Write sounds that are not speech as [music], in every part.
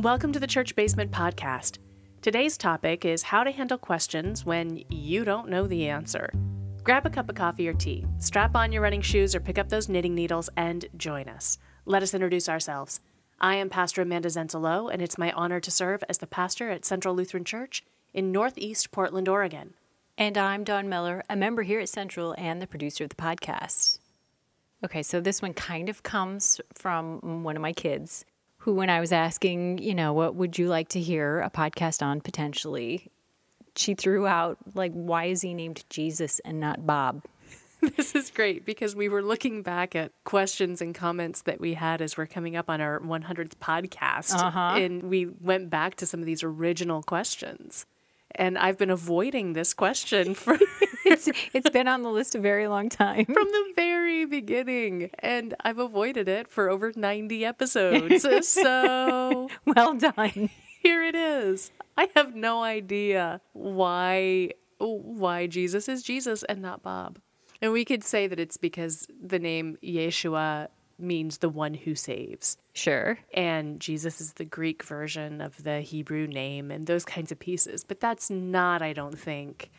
Welcome to the Church Basement Podcast. Today's topic is how to handle questions when you don't know the answer. Grab a cup of coffee or tea, strap on your running shoes, or pick up those knitting needles and join us. Let us introduce ourselves. I am Pastor Amanda Zenzalo, and it's my honor to serve as the pastor at Central Lutheran Church in Northeast Portland, Oregon. And I'm Don Miller, a member here at Central and the producer of the podcast. Okay, so this one kind of comes from one of my kids who, when I was asking, you know, what would you like to hear a podcast on potentially, she threw out, like, why is he named Jesus and not Bob? [laughs] This is great because we were looking back at questions and comments that we had as we're coming up on our 100th podcast. Uh-huh. And we went back to some of these original questions. And I've been avoiding this question [laughs] for, [laughs] It's, it's been on the list a very long time. from the very beginning. And I've avoided it for over 90 episodes. [laughs] so Well done. here it is. I have no idea why why Jesus is Jesus and not Bob. And we could say that it's because the name Yeshua means the one who saves. Sure. And Jesus is the Greek version of the Hebrew name and those kinds of pieces. But that's not, I don't think,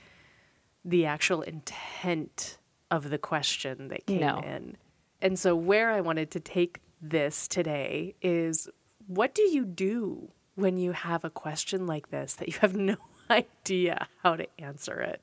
the actual intent of the question that came No. in. And so, where I wanted to take this today is what do you do when you have a question like this that you have no [laughs] idea how to answer it?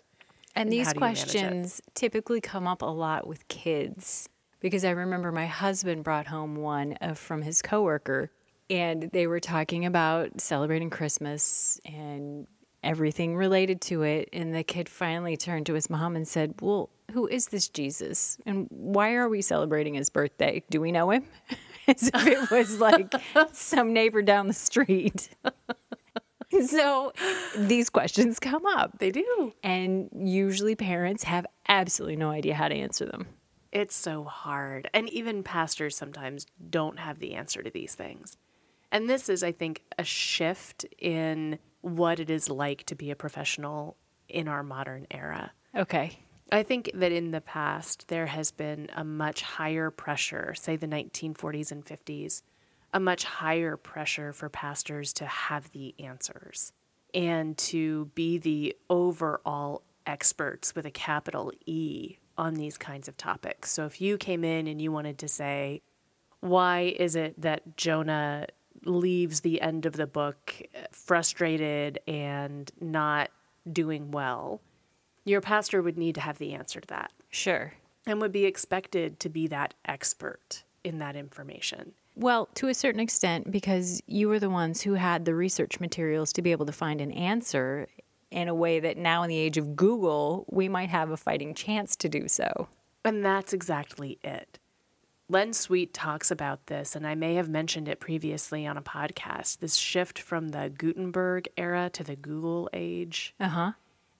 And And these how do you manage it? questions typically come up a lot with kids because I remember my husband brought home one uh, from his coworker and they were talking about celebrating Christmas and everything related to it and the kid finally turned to his mom and said, "Well, who is this Jesus? And why are we celebrating his birthday? Do we know him?" [laughs] As if it was like [laughs] some neighbor down the street. [laughs] so these questions come up. They do. And usually parents have absolutely no idea how to answer them. It's so hard. And even pastors sometimes don't have the answer to these things. And this is, I think, a shift in what it is like to be a professional in our modern era. Okay. I think that in the past, there has been a much higher pressure, say the 1940s and 50s, a much higher pressure for pastors to have the answers and to be the overall experts with a capital E on these kinds of topics. So if you came in and you wanted to say, why is it that Jonah leaves the end of the book frustrated and not doing well? Your pastor would need to have the answer to that Sure. and would be expected to be that expert in that information. Well, to a certain extent, because you were the ones who had the research materials to be able to find an answer in a way that now, in the age of Google, we might have a fighting chance to do so. And that's exactly it. Len Sweet talks about this, and I may have mentioned it previously on a podcast this shift from the Gutenberg era to the Google age. Uh huh.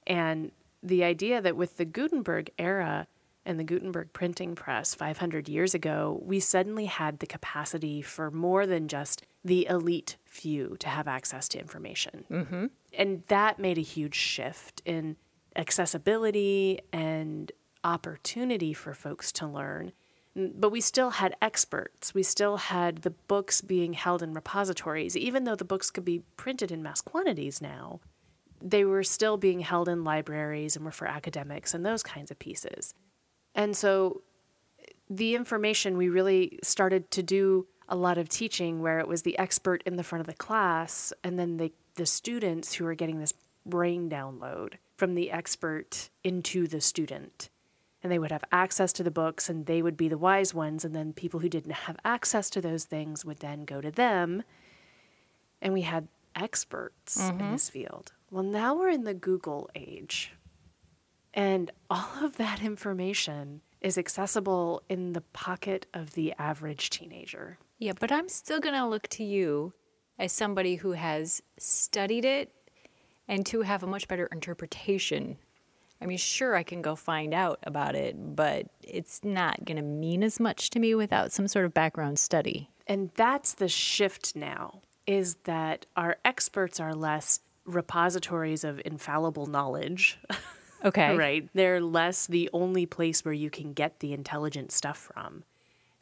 And the idea that with the Gutenberg era and the Gutenberg printing press 500 years ago, we suddenly had the capacity for more than just the elite few to have access to information. Mm-hmm. And that made a huge shift in accessibility and opportunity for folks to learn. But we still had experts. We still had the books being held in repositories, even though the books could be printed in mass quantities now they were still being held in libraries and were for academics and those kinds of pieces. And so the information we really started to do a lot of teaching where it was the expert in the front of the class and then the, the students who were getting this brain download from the expert into the student. And they would have access to the books and they would be the wise ones. And then people who didn't have access to those things would then go to them. And we had experts in mm-hmm. this field. Well, now we're in the Google age. And all of that information is accessible in the pocket of the average teenager. Yeah, but I'm still going to look to you as somebody who has studied it and to have a much better interpretation. I mean, sure, I can go find out about it, but it's not going to mean as much to me without some sort of background study. And that's the shift now is that our experts are less repositories of infallible knowledge, Okay. [laughs] right? They're less the only place where you can get the intelligent stuff from.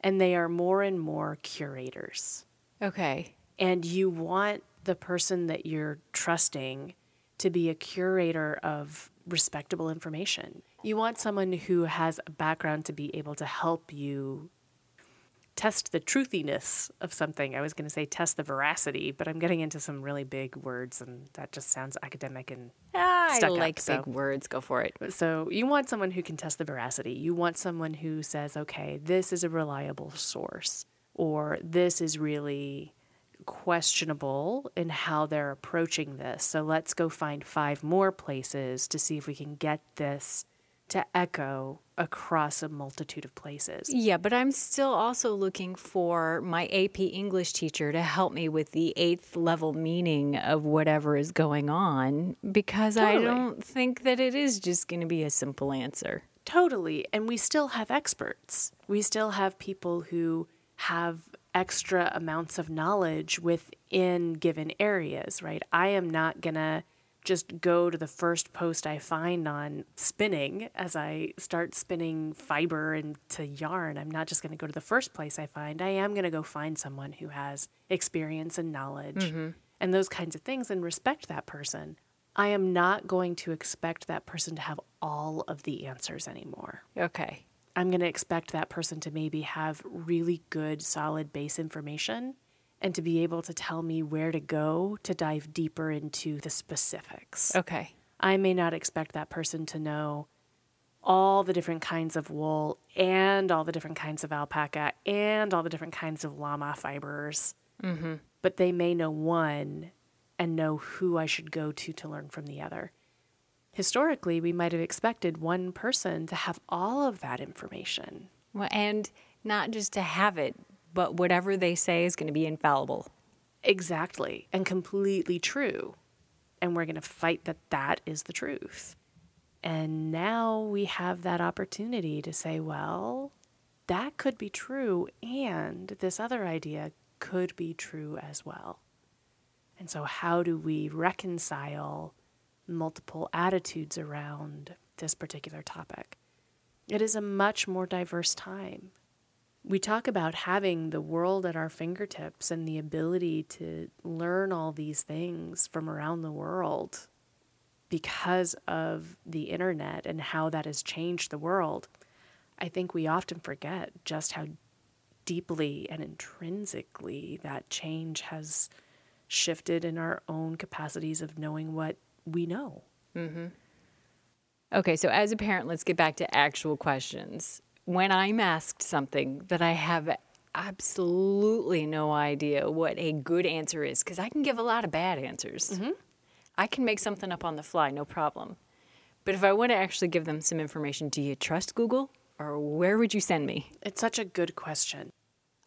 And they are more and more curators. Okay. And you want the person that you're trusting to be a curator of respectable information. You want someone who has a background to be able to help you test the truthiness of something. I was going to say test the veracity, but I'm getting into some really big words and that just sounds academic and Ah, I stuck up, like so- big words. Go for it. so you want someone who can test the veracity. You want someone who says, okay, this is a reliable source, or this is really questionable in how they're approaching this. So let's go find five more places to see if we can get this to echo across a multitude of places. Yeah, but I'm still also looking for my AP English teacher to help me with the eighth level meaning of whatever is going on because I don't think that it is just going to be a simple answer. Totally. And we still have experts. We still have people who have extra amounts of knowledge within given areas, right? I am not going to just go to the first post I find on spinning as I start spinning fiber into yarn. I'm not just going to go to the first place I find. I am going to go find someone who has experience and knowledge mm-hmm. and those kinds of things and respect that person. I am not going to expect that person to have all of the answers anymore. Okay. I'm going to expect that person to maybe have really good, solid base information and to be able to tell me where to go to dive deeper into the specifics. Okay. I may not expect that person to know all the different kinds of wool and all the different kinds of alpaca and all the different kinds of llama fibers. Mm-hmm. But they may know one and know who I should go to to learn from the other. Historically, we might have expected one person to have all of that information. Well, and not just to have it, but whatever they say is going to be infallible. Exactly, and completely true. And we're going to fight that that is the truth. And now we have that opportunity to say, well, that could be true, and this other idea could be true as well. And so, how do we reconcile multiple attitudes around this particular topic? It is a much more diverse time we talk about having the world at our fingertips and the ability to learn all these things from around the world because of the internet and how that has changed the world. I think we often forget just how deeply and intrinsically that change has shifted in our own capacities of knowing what we know. Mm-hmm. Okay, so as a parent, let's get back to actual questions. When I'm asked something that I have absolutely no idea what a good answer is, because I can give a lot of bad answers. Mm-hmm. I can make something up on the fly, no problem. But if I want to actually give them some information, do you trust Google or where would you send me? It's such a good question.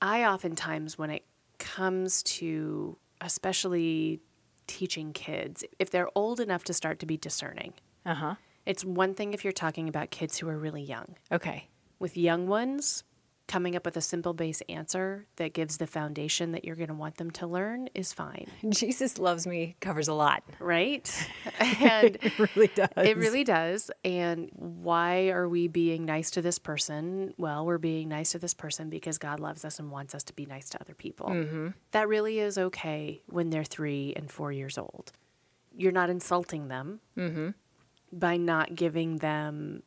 I oftentimes, when it comes to especially teaching kids, if they're old enough to start to be discerning, Uh huh. it's one thing if you're talking about kids who are really young. Okay. With young ones, coming up with a simple base answer that gives the foundation that you're going to want them to learn is fine, [laughs] Jesus loves me covers a lot. right? [laughs] and It really does. It really does. And why are we being nice to this person? Well, we're being nice to this person because God loves us and wants us to be nice to other people. Mm-hmm. That really is okay when they're three and four years old. You're not insulting them mm-hmm. by not giving them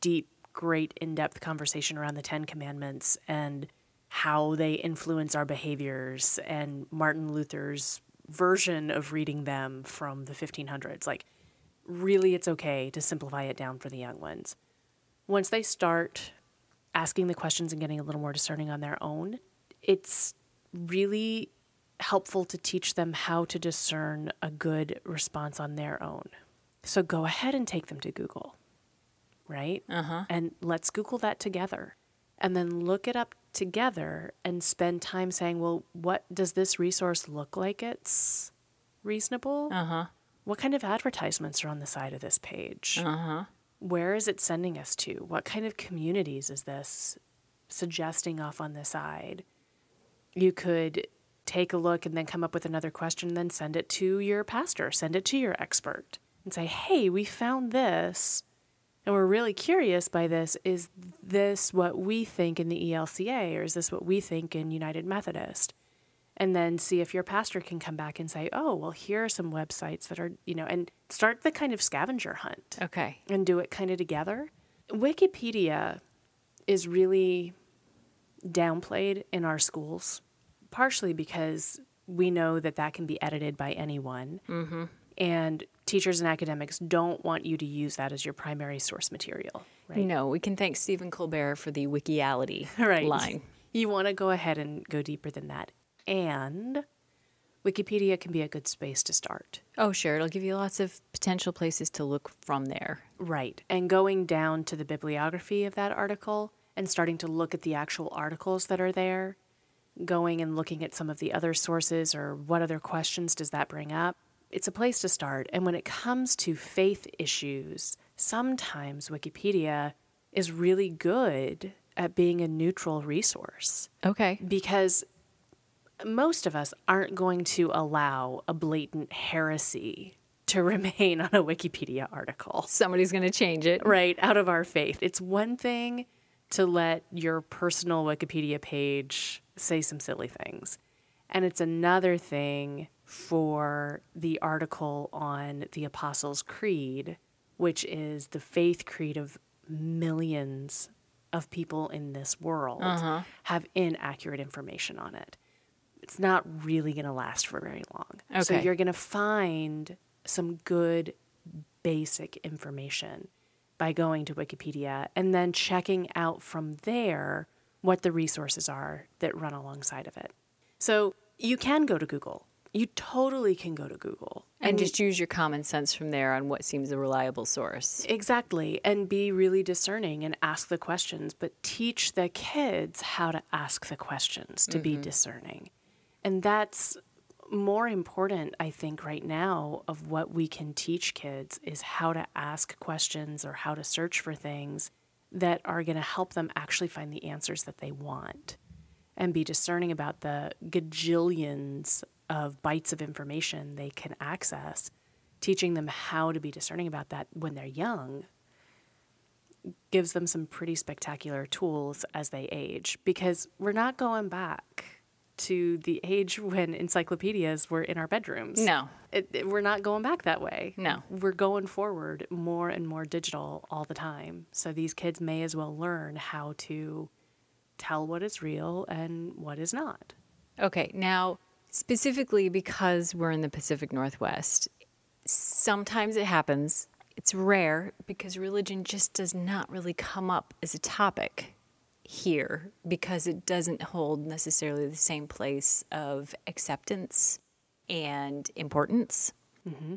deep, great, in depth conversation around the Ten Commandments and how they influence our behaviors and Martin Luther's version of reading them from the 1500s. Like, really, it's okay to simplify it down for the young ones. Once they start asking the questions and getting a little more discerning on their own, it's really helpful to teach them how to discern a good response on their own. So go ahead and take them to Google, right? Uh-huh. And let's Google that together. And then look it up together and spend time saying, well, what does this resource look like it's reasonable? Uh-huh. What kind of advertisements are on the side of this page? Uh-huh. Where is it sending us to? What kind of communities is this suggesting off on the side? You could take a look and then come up with another question, and then send it to your pastor, send it to your expert, and say, hey, we found this, and we're really curious by this. Is this what we think in the ELCA, or is this what we think in United Methodist? and then see if your pastor can come back and say, oh, well, here are some websites that are, you know, and start the kind of scavenger hunt Okay. and do it kind of together. Wikipedia is really downplayed in our schools, partially because we know that that can be edited by anyone. Mm-hmm. And teachers and academics don't want you to use that as your primary source material. Right. No, we can thank Stephen Colbert for the wikiality [laughs] right. line. You want to go ahead and go deeper than that. And Wikipedia can be a good space to start. Oh, sure. It'll give you lots of potential places to look from there. Right. And going down to the bibliography of that article and starting to look at the actual articles that are there, going and looking at some of the other sources or what other questions does that bring up. It's a place to start. And when it comes to faith issues, sometimes Wikipedia is really good at being a neutral resource Okay. because most of us aren't going to allow a blatant heresy to [laughs] remain on a Wikipedia article, Somebody's going to change it. right? Out of our faith. It's one thing to let your personal Wikipedia page say some silly things, and it's another thing for the article on the Apostles' Creed, which is the faith creed of millions of people in this world, uh-huh. have inaccurate information on it it's not really going to last for very long. Okay. So you're going to find some good basic information by going to Wikipedia and then checking out from there what the resources are that run alongside of it. So you can go to Google. You totally can go to Google And just use your common sense from there on what seems a reliable source. Exactly. And be really discerning and ask the questions, but teach the kids how to ask the questions to be mm-hmm. discerning. And that's more important, I think, right now, of what we can teach kids is how to ask questions or how to search for things that are going to help them actually find the answers that they want and be discerning about the gajillions of bytes of information they can access, teaching them how to be discerning about that when they're young gives them some pretty spectacular tools as they age because we're not going back to the age when encyclopedias were in our bedrooms. No. It, it- we're not going back that way. No. We're going forward more and more digital all the time. So these kids may as well learn how to tell what is real and what is not. Okay, now specifically because we're in the Pacific Northwest, sometimes it happens. It's rare because religion just does not really come up as a topic here because it doesn't hold necessarily the same place of acceptance and importance. Mm-hmm.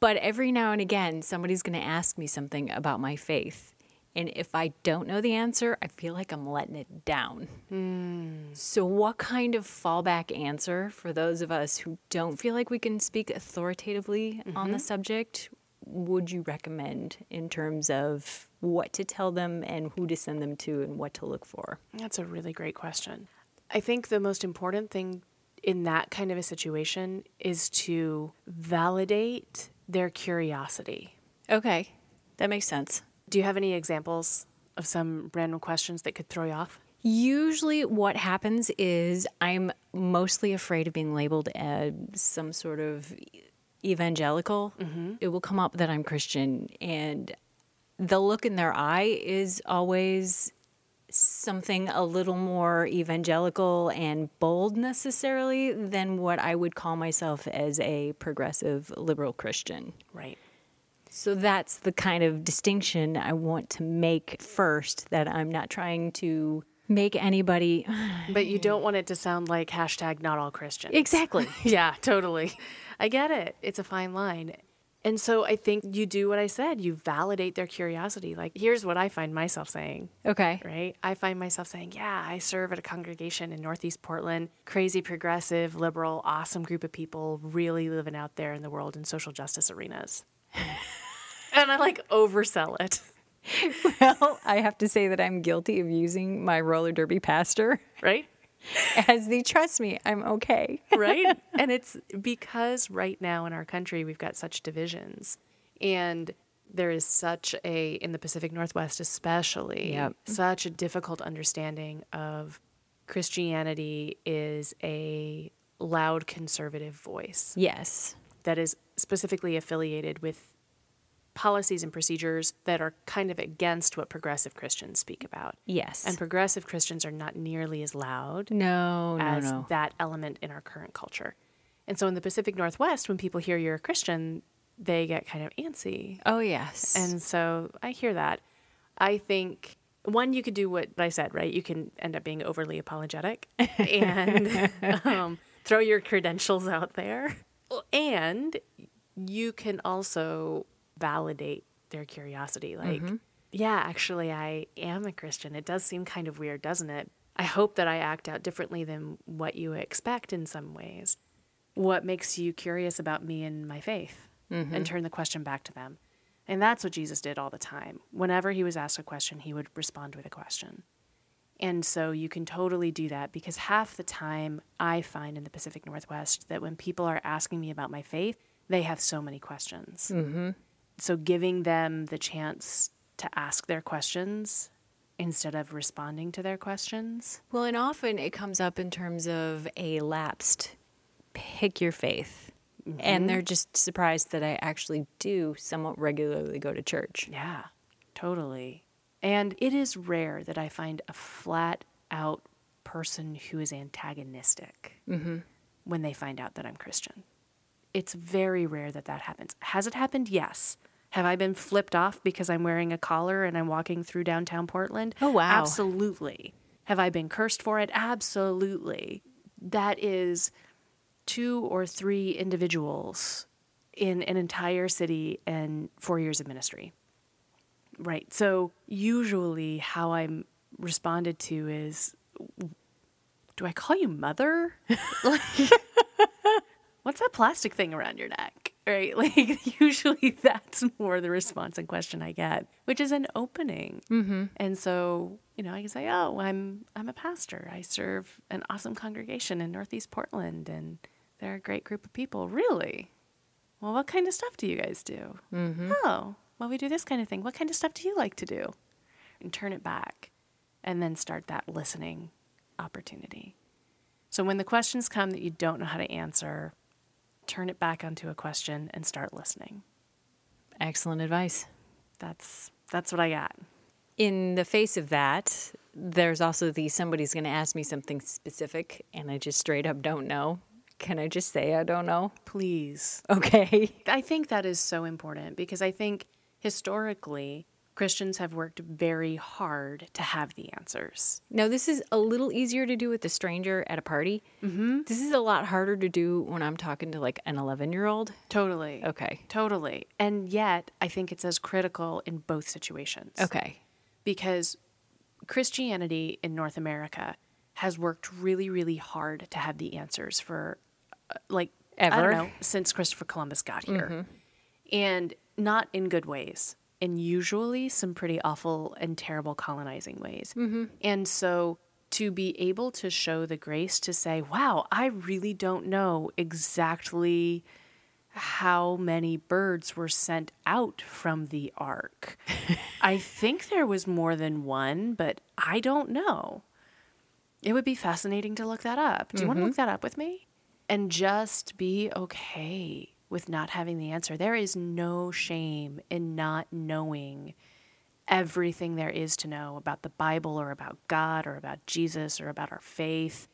But every now and again, somebody's going to ask me something about my faith. And if I don't know the answer, I feel like I'm letting it down. Hmm. So, what kind of fallback answer for those of us who don't feel like we can speak authoritatively on the mm-hmm. subject would you recommend in terms of what to tell them and who to send them to and what to look for? That's a really great question. I think the most important thing in that kind of a situation is to validate their curiosity. Okay, that makes sense. Do you have any examples of some random questions that could throw you off? Usually, what happens is I'm mostly afraid of being labeled as some sort of evangelical. Mm-hmm. It will come up that I'm Christian, and the look in their eye is always something a little more evangelical and bold necessarily than what I would call myself as a progressive liberal Christian. Right. So that's the kind of distinction I want to make first that I'm not trying to make anybody [sighs] But you don't want it to sound like hashtag not all Christians. exactly. [laughs] yeah, totally. I get it. It's a fine line. And so I think you do what I said. You validate their curiosity. Like, here's what I find myself saying, Okay. right? I find myself saying, yeah, I serve at a congregation in Northeast Portland, crazy, progressive, liberal, awesome group of people really living out there in the world in social justice arenas. [laughs] and I like oversell it, [laughs] Well, I have to say that I'm guilty of using my roller derby pastor right? as the trust me, I'm okay. right? [laughs] and it's because right now in our country we've got such divisions and there is such a in the Pacific Northwest especially Yep. such a difficult understanding of Christianity is a loud conservative voice Yes. that is specifically affiliated with policies and procedures that are kind of against what progressive Christians speak about. Yes. And progressive Christians are not nearly as loud no, no, as no. that element in our current culture. And so in the Pacific Northwest, when people hear you're a Christian, they get kind of antsy. Oh, yes. And so I hear that. I think one, you could do what I said, right? You can end up being overly apologetic [laughs] and um, throw your credentials out there. And you can also validate their curiosity. Like, yeah, actually, I am a Christian. It does seem kind of weird, doesn't it? I hope that I act out differently than what you expect in some ways. What makes you curious about me and my faith? And turn the question back to them. And that's what Jesus did all the time. Whenever he was asked a question, he would respond with a question. And so you can totally do that because half the time I find in the Pacific Northwest that when people are asking me about my faith, they have so many questions. Mm-hmm. So giving them the chance to ask their questions instead of responding to their questions. well, and often it comes up in terms of a lapsed pick your faith. And mm-hmm. they're just surprised that I actually do somewhat regularly go to church. Yeah, totally. And it is rare that I find a flat out person who is antagonistic mm-hmm. when they find out that I'm Christian. It's very rare that that happens. Has it happened? Yes. Have I been flipped off because I'm wearing a collar and I'm walking through downtown Portland? Oh, wow. Absolutely. Have I been cursed for it? Absolutely. That is two or three individuals in an entire city and four years of ministry. Right. So usually how I'm responded to is do I call you mother? [laughs] like what's that plastic thing around your neck? Right? [laughs] Like usually that's more the response and question I get, which is an opening. Mm-hmm. And so, you know, I can say, "Oh, I'm I'm a pastor. I serve an awesome congregation in Northeast Portland and they're a great group of people." Really? Well, what kind of stuff do you guys do? Mm-hmm. Oh, well, we do this kind of thing. What kind of stuff do you like to do? And turn it back and then start that listening opportunity. So when the questions come that you don't know how to answer, turn it back onto a question and start listening. Excellent advice. That's that's what I got. In the face of that, there's also the somebody's going to ask me something specific and I just straight up don't know. Can I just say I don't know? Please. Okay. [laughs] I think that is so important because I think historically Christians have worked very hard to have the answers. Now, this is a little easier to do with a stranger at a party. Mm-hmm. This is a lot harder to do when I'm talking to like an 11 year old. Totally. Okay. Totally. And yet, I think it's as critical in both situations. Okay. Because Christianity in North America has worked really, really hard to have the answers for uh, like, I Ever. don't know, since Christopher Columbus got here. And not in good ways, in usually some pretty awful and terrible colonizing ways. Mm-hmm. And so to be able to show the grace to say, wow, I really don't know exactly how many birds were sent out from the ark. [laughs] I think there was more than one, but I don't know. It would be fascinating to look that up. Do you want to mm-hmm. look that up with me? And just be okay with not having the answer. There is no shame in not knowing everything there is to know about the Bible or about God or about Jesus or about our faith.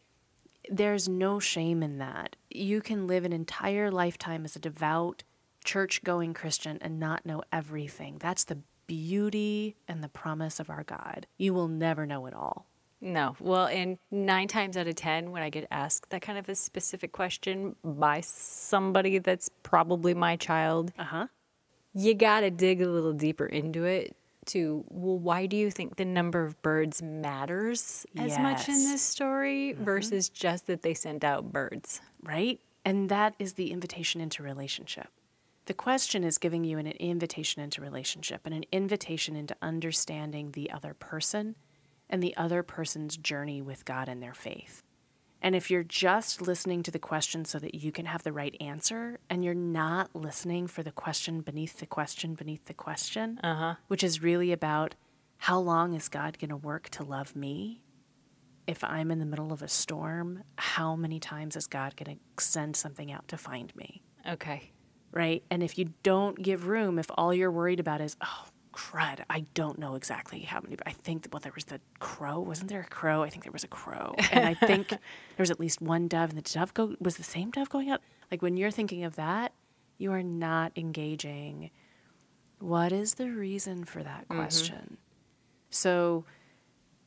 There's no shame in that. You can live an entire lifetime as a devout, church going Christian and not know everything. That's the beauty and the promise of our God. You will never know it all. No. Well, and nine times out of 10, when I get asked that kind of a specific question by somebody that's probably my child, Uh huh. you got to dig a little deeper into it to, well, why do you think the number of birds matters as much in this story versus just that they sent out birds? right? And that is the invitation into relationship. The question is giving you an invitation into relationship and an invitation into understanding the other person and the other person's journey with God and their faith. And if you're just listening to the question so that you can have the right answer, and you're not listening for the question beneath the question beneath the question, uh-huh. which is really about how long is God going to work to love me? if I'm in the middle of a storm, how many times is God going to send something out to find me? Okay. Right. And if you don't give room, if all you're worried about is, oh, crud, I don't know exactly how many, but I think, well, there was the crow. Wasn't there a crow? I think there was a crow. And I think [laughs] there was at least one dove, and the dove go, was the same dove going out. Like when you're thinking of that, you are not engaging. What is the reason for that mm-hmm. question? So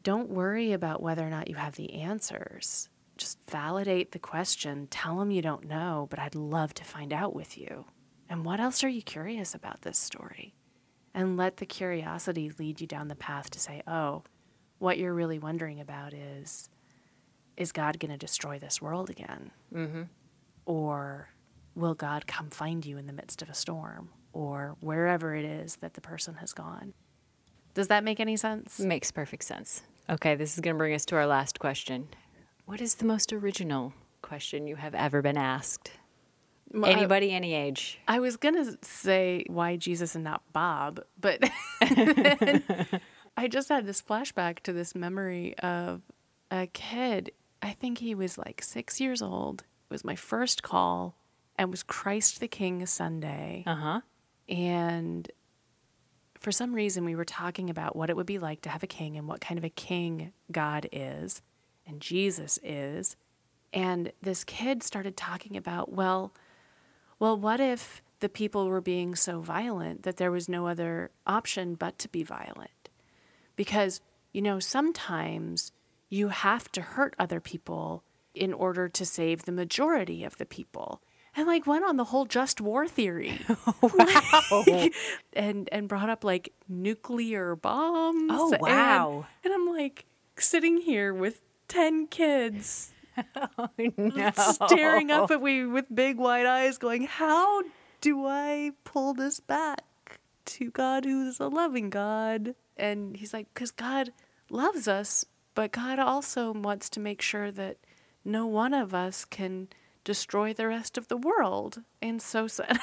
don't worry about whether or not you have the answers. Just validate the question. Tell them you don't know, but I'd love to find out with you. And what else are you curious about this story? And let the curiosity lead you down the path to say, oh, what you're really wondering about is is God going to destroy this world again? Mm-hmm. Or will God come find you in the midst of a storm? Or wherever it is that the person has gone. Does that make any sense? Makes perfect sense. Okay, this is going to bring us to our last question. What is the most original question you have ever been asked? I- Anybody, any age. I was gonna say why Jesus and not Bob, but [laughs] I just had this flashback to this memory of a kid. I think he was like six years old. It was my first call, and was Christ the King Sunday. Uh huh. And for some reason, we were talking about what it would be like to have a king and what kind of a king God is and Jesus is. And this kid started talking about, well, well, what if the people were being so violent that there was no other option but to be violent? Because, you know, sometimes you have to hurt other people in order to save the majority of the people. And like went on the whole just war theory. [laughs] Wow. [laughs] and and brought up like nuclear bombs. Oh, and- wow. And, I'm like sitting here with 10 kids [laughs] [laughs] no. staring up at me with big wide eyes going, "How do I pull this back to God who's a loving God?" And he's like, "Cuz God loves us, but God also wants to make sure that no one of us can destroy the rest of the world." And so said,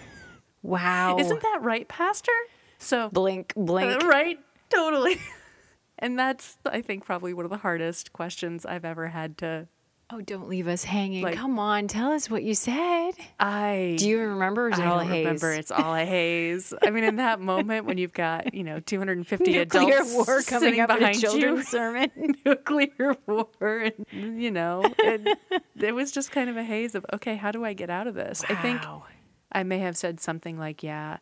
[laughs] Wow. "Isn't that right, pastor?" So blink, blink? Uh, right? Totally. And that's, I think, probably one of the hardest questions I've ever had to. Oh, don't leave us hanging. Like- Come on, tell us what you said. I Do you remember? Or is it I all don't a haze? remember. It's all a haze. I mean, in that moment when you've got you know 250 Nuclear adults war coming up in a behind children's you, [laughs] sermon. nuclear war, and you know, it, it was just kind of a haze of okay, how do I get out of this? I think I may have said something like, "Yeah,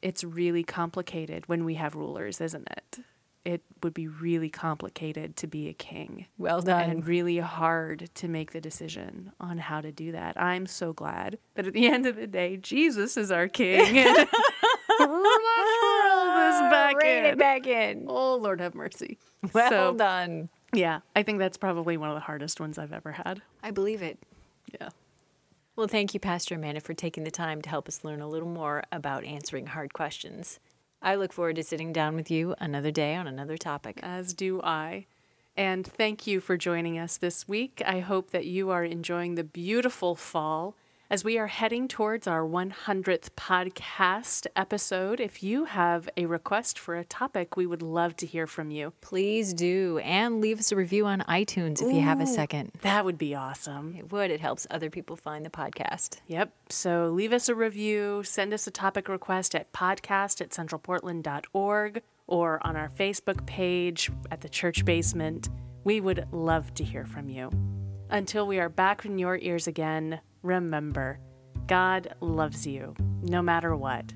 it's really complicated when we have rulers, isn't it? It would be really complicated to be a king." Well done. and really hard to make the decision on how to do that. I'm so glad that at the [laughs] end of the day, Jesus is our king. And let's this back Rein in. it back in. Oh, Lord have mercy. Well so, done. yeah, I think that's probably one of the hardest ones I've ever had. I believe it. Yeah. Well, thank you, Pastor Amanda, for taking the time to help us learn a little more about answering hard questions. I look forward to sitting down with you another day on another topic. As do I. And thank you for joining us this week. I hope that you are enjoying the beautiful fall as we are heading towards our 100th podcast episode. If you have a request for a topic, we would love to hear from you. Please do. And leave us a review on iTunes if you have a second. That would be awesome. It would. It helps other people find the podcast. Yep. So leave us a review, send us a topic request at podcast at centralportland.org or on our Facebook page at the church basement. We would love to hear from you. Until we are back in your ears again, remember God loves you no matter what.